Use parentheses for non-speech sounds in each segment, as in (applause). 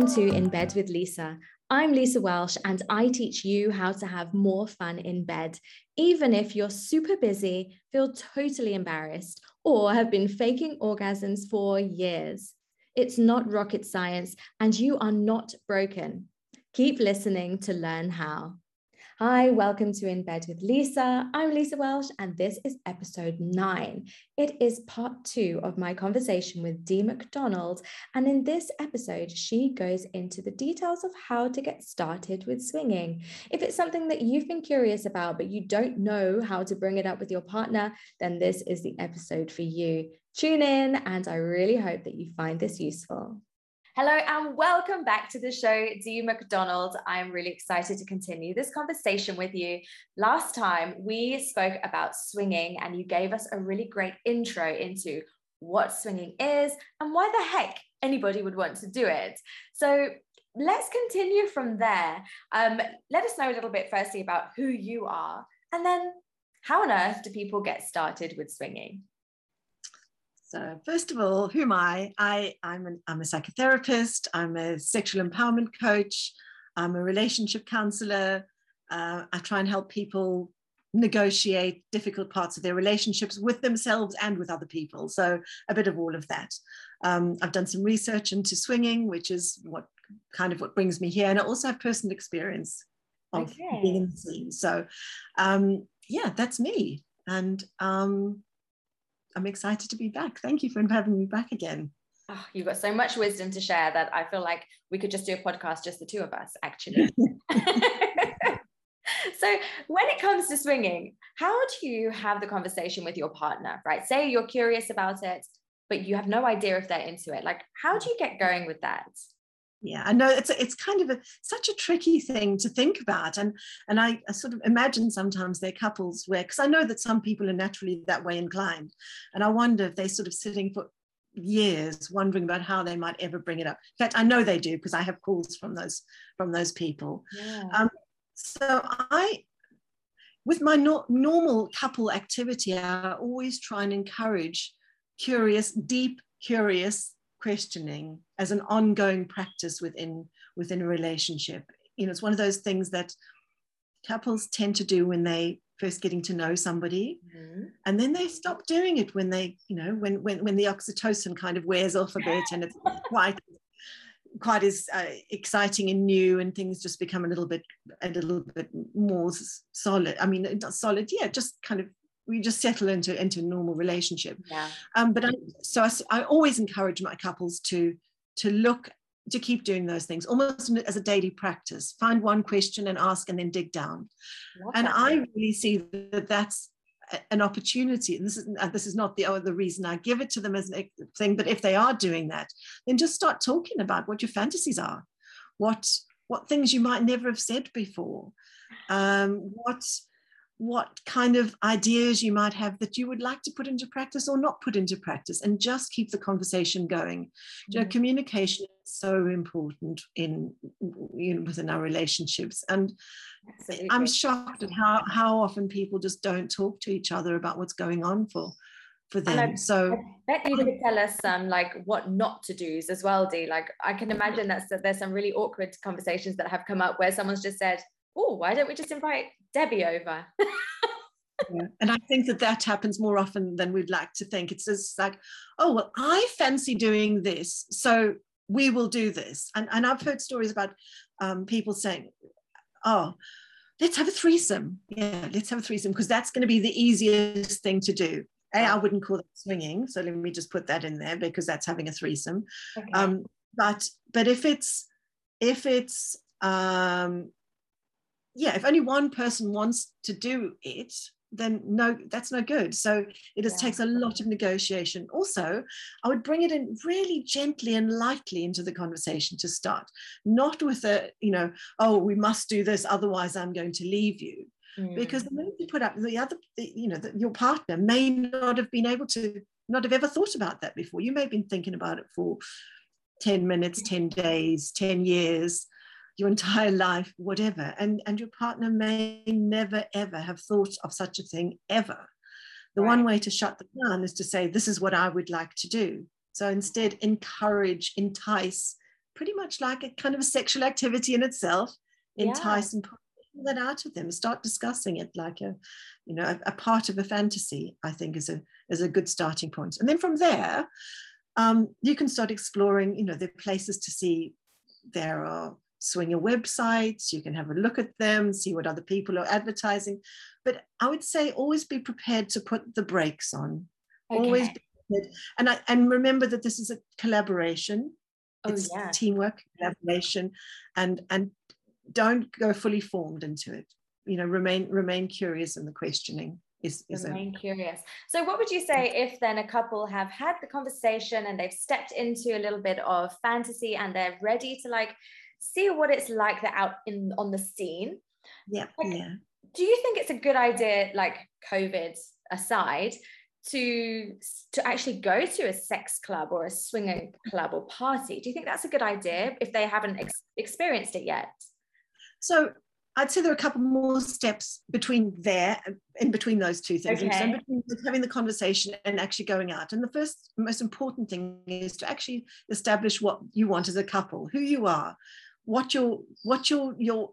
Welcome to In Bed with Lisa. I'm Lisa Welsh, and I teach you how to have more fun in bed, even if you're super busy, feel totally embarrassed, or have been faking orgasms for years. It's not rocket science, and you are not broken. Keep listening to learn how. Hi, welcome to In Bed with Lisa. I'm Lisa Welsh, and this is episode nine. It is part two of my conversation with Dee McDonald. And in this episode, she goes into the details of how to get started with swinging. If it's something that you've been curious about, but you don't know how to bring it up with your partner, then this is the episode for you. Tune in, and I really hope that you find this useful. Hello and welcome back to the show, Dee McDonald. I'm really excited to continue this conversation with you. Last time we spoke about swinging, and you gave us a really great intro into what swinging is and why the heck anybody would want to do it. So let's continue from there. Um, let us know a little bit, firstly, about who you are, and then how on earth do people get started with swinging? So, first of all, who am I? I I'm, an, I'm a psychotherapist. I'm a sexual empowerment coach. I'm a relationship counselor. Uh, I try and help people negotiate difficult parts of their relationships with themselves and with other people. So, a bit of all of that. Um, I've done some research into swinging, which is what kind of what brings me here, and I also have personal experience of okay. being in the scene. So, um, yeah, that's me. And um, I'm excited to be back. Thank you for having me back again. Oh, you've got so much wisdom to share that I feel like we could just do a podcast, just the two of us, actually. (laughs) (laughs) so, when it comes to swinging, how do you have the conversation with your partner, right? Say you're curious about it, but you have no idea if they're into it. Like, how do you get going with that? Yeah i know it's a, it's kind of a, such a tricky thing to think about and and I, I sort of imagine sometimes they're couples where because i know that some people are naturally that way inclined and i wonder if they're sort of sitting for years wondering about how they might ever bring it up. In fact i know they do because i have calls from those from those people. Yeah. um, so i with my no, normal couple activity i always try and encourage curious deep curious questioning as an ongoing practice within within a relationship you know it's one of those things that couples tend to do when they first getting to know somebody mm-hmm. and then they stop doing it when they you know when when when the oxytocin kind of wears off a bit and it's (laughs) quite quite as uh, exciting and new and things just become a little bit a little bit more solid i mean not solid yeah just kind of we just settle into into a normal relationship yeah. um, but I, so I, I always encourage my couples to to look to keep doing those things almost as a daily practice. Find one question and ask and then dig down. And i really see that that's an opportunity. And this is uh, this is not the oh, the reason i give it to them as a thing but if they are doing that then just start talking about what your fantasies are. What what things you might never have said before. Um, what what kind of ideas you might have that you would like to put into practice or not put into practice and just keep the conversation going mm-hmm. you know mm. communication is so important in you know within our relationships and Absolutely. i'm shocked at how how often people just don't talk to each other about what's going on for for them I, so I bet you could tell us some like what not to do's as well Dee like i can imagine that's that there's some really awkward conversations that have come up where someone's just said oh, why don't we just invite Debbie over? (laughs) yeah. And I think that that happens more often than we'd like to think. It's just like, oh, well, I fancy doing this. So we will do this. And, and I've heard stories about um, people saying, oh, let's have a threesome. Yeah, let's have a threesome because that's going to be the easiest thing to do. I wouldn't call that swinging. So let me just put that in there because that's having a threesome. Okay. Um, but but if it's if it's um, yeah, if only one person wants to do it, then no, that's no good. So it just yeah. takes a lot of negotiation. Also, I would bring it in really gently and lightly into the conversation to start, not with a, you know, oh, we must do this, otherwise I'm going to leave you. Mm. Because the moment you put up the other, you know, the, your partner may not have been able to, not have ever thought about that before. You may have been thinking about it for 10 minutes, 10 days, 10 years your entire life, whatever. And, and your partner may never, ever have thought of such a thing ever. The right. one way to shut them down is to say, This is what I would like to do. So instead, encourage, entice, pretty much like a kind of a sexual activity in itself. Entice and put that out of them. Start discussing it like a, you know, a, a, part of a fantasy. I think is a is a good starting point. And then from there, um, you can start exploring. You know, the places to see. There are swinger websites. You can have a look at them, see what other people are advertising. But I would say always be prepared to put the brakes on. Okay. Always be prepared. And I, and remember that this is a collaboration. Oh, it's yeah. teamwork, collaboration, and and don't go fully formed into it. You know, remain remain curious in the questioning. Is, is remain a, curious. So, what would you say if then a couple have had the conversation and they've stepped into a little bit of fantasy and they're ready to like see what it's like they're out in on the scene? Yeah, like, yeah. Do you think it's a good idea, like COVID aside, to to actually go to a sex club or a swinger club or party? Do you think that's a good idea if they haven't ex- experienced it yet? So I'd say there are a couple more steps between there, in between those two things, okay. between having the conversation and actually going out. And the first, most important thing is to actually establish what you want as a couple, who you are, what your what your your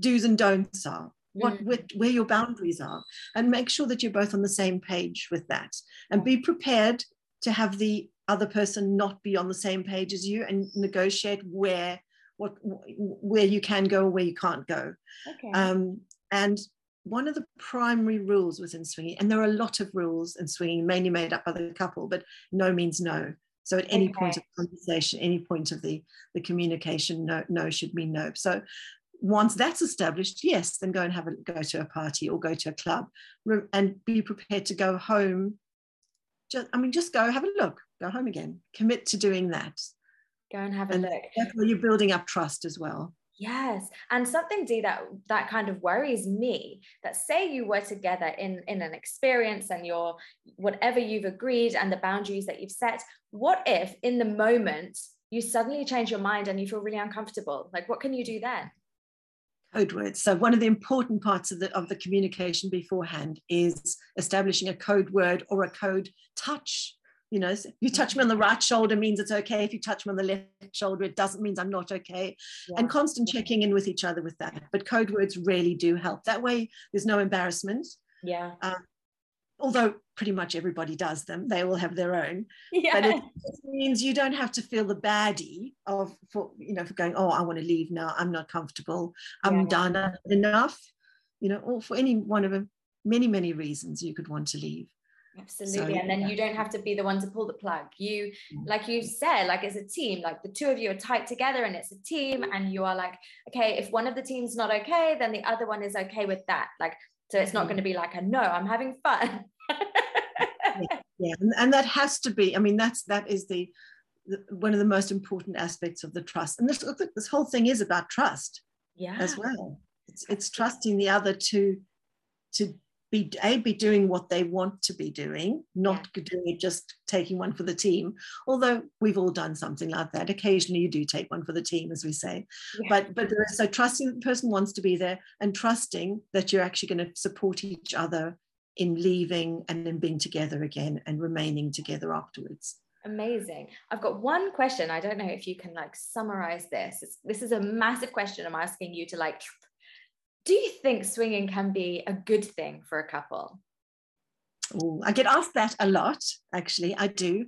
do's and don'ts are, what mm. where, where your boundaries are, and make sure that you're both on the same page with that, and be prepared to have the other person not be on the same page as you and negotiate where what where you can go or where you can't go. Okay. Um, and one of the primary rules within swinging, and there are a lot of rules in swinging, mainly made up by the couple, but no means no. So at any okay. point of conversation, any point of the, the communication, no, no should mean no. So once that's established, yes, then go and have a go to a party or go to a club and be prepared to go home. Just, I mean, just go have a look, go home again, commit to doing that. Go and have a and look. That's where you're building up trust as well. Yes. And something Dee that that kind of worries me that say you were together in in an experience and your whatever you've agreed and the boundaries that you've set, what if in the moment you suddenly change your mind and you feel really uncomfortable? Like what can you do then? Code words. So one of the important parts of the of the communication beforehand is establishing a code word or a code touch you know you touch me on the right shoulder means it's okay. If you touch me on the left shoulder it doesn't mean i'm not okay. Yeah. and constant checking in with each other with that. But code words really do help. That way there's no embarrassment. Yeah. Um, although pretty much everybody does them. They all have their own. Yeah. but it means you don't have to feel the baddie of for you know for going oh i want to leave now. I'm not comfortable. I'm yeah. done. Enough. You know or for any one of them many many reasons you could want to leave Absolutely. So, and then yeah. you don't have to be the one to pull the plug. You, like you said, like it's a team, like the two of you are tight together and it's a team. And you are like, okay, if one of the team's not okay, then the other one is okay with that. Like, so it's not mm-hmm. going to be like a no, I'm having fun. yeah, (laughs) yeah. And, and that has to be, I mean, that's that is the, the one of the most important aspects of the trust. And this this whole thing is about trust yeah. as well. It's it's trusting the other to to be a be doing what they want to be doing not yeah. doing it just taking one for the team. Although we've all done something like that. Occasionally you do take one for the team as we say. Yeah. but but so trusting the person wants to be there and trusting that you're actually going to support each other in leaving and then being together again and remaining together afterwards. Amazing. I've got one question. I don't know if you can like summarize this. It's, this is a massive question i'm asking you to like do you think swinging can be a good thing for a couple? Oh, I get asked that a lot, actually. I do.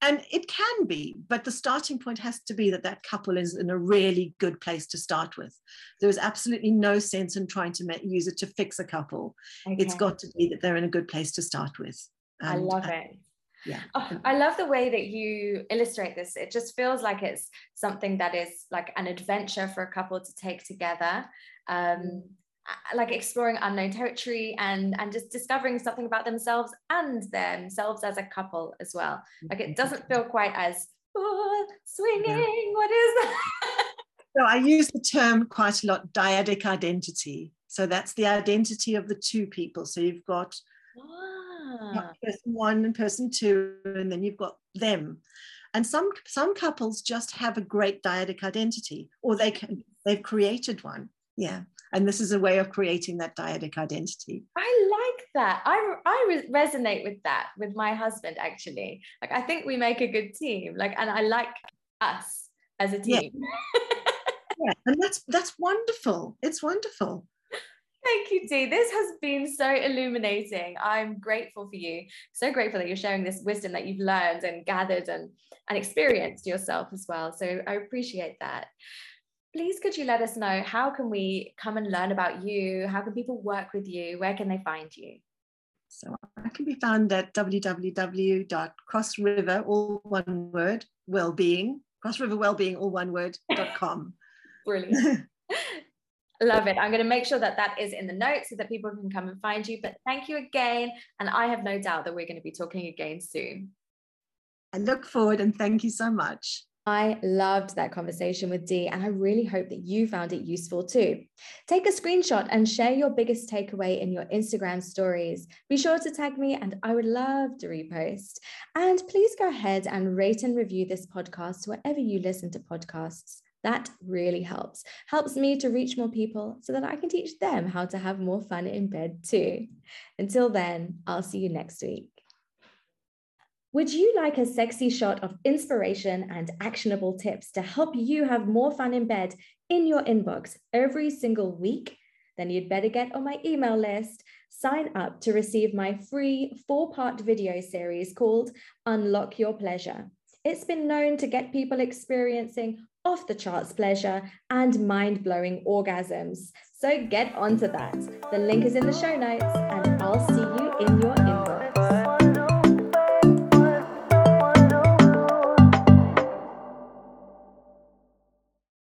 And it can be, but the starting point has to be that that couple is in a really good place to start with. There is absolutely no sense in trying to make, use it to fix a couple. Okay. It's got to be that they're in a good place to start with. And, I love uh, it. Yeah. Oh, I love the way that you illustrate this. It just feels like it's something that is like an adventure for a couple to take together um, like exploring unknown territory and and just discovering something about themselves and themselves as a couple as well. Like it doesn't feel quite as oh, swinging yeah. what is that? (laughs) So i use the term quite a lot dyadic identity. So that's the identity of the two people. So you've got ah. person one and person two and then you've got them. And some some couples just have a great dyadic identity or they can they've created one. Yeah and this is a way of creating that dyadic identity i like that i i re- resonate with that with my husband actually like i think we make a good team like and i like us as a team. Yeah. (laughs) yeah. And that's that's wonderful. It's wonderful. Thank you, Dee. This has been so illuminating. I'm grateful for you. So grateful that you're sharing this wisdom that you've learned and gathered and, and experienced yourself as well. So I appreciate that. Please could you let us know how can we come and learn about you? How can people work with you? Where can they find you? So I can be found at www.crossriver, all one word, well-being, crossriverwellbeing, all one word, dot com. (laughs) Brilliant. (laughs) Love it. I'm going to make sure that that is in the notes so that people can come and find you. But thank you again. And I have no doubt that we're going to be talking again soon. I look forward and thank you so much. I loved that conversation with Dee, and I really hope that you found it useful too. Take a screenshot and share your biggest takeaway in your Instagram stories. Be sure to tag me, and I would love to repost. And please go ahead and rate and review this podcast wherever you listen to podcasts. That really helps. Helps me to reach more people so that I can teach them how to have more fun in bed too. Until then, I'll see you next week. Would you like a sexy shot of inspiration and actionable tips to help you have more fun in bed in your inbox every single week? Then you'd better get on my email list. Sign up to receive my free four part video series called Unlock Your Pleasure. It's been known to get people experiencing off the charts pleasure and mind blowing orgasms. So get onto that. The link is in the show notes, and I'll see you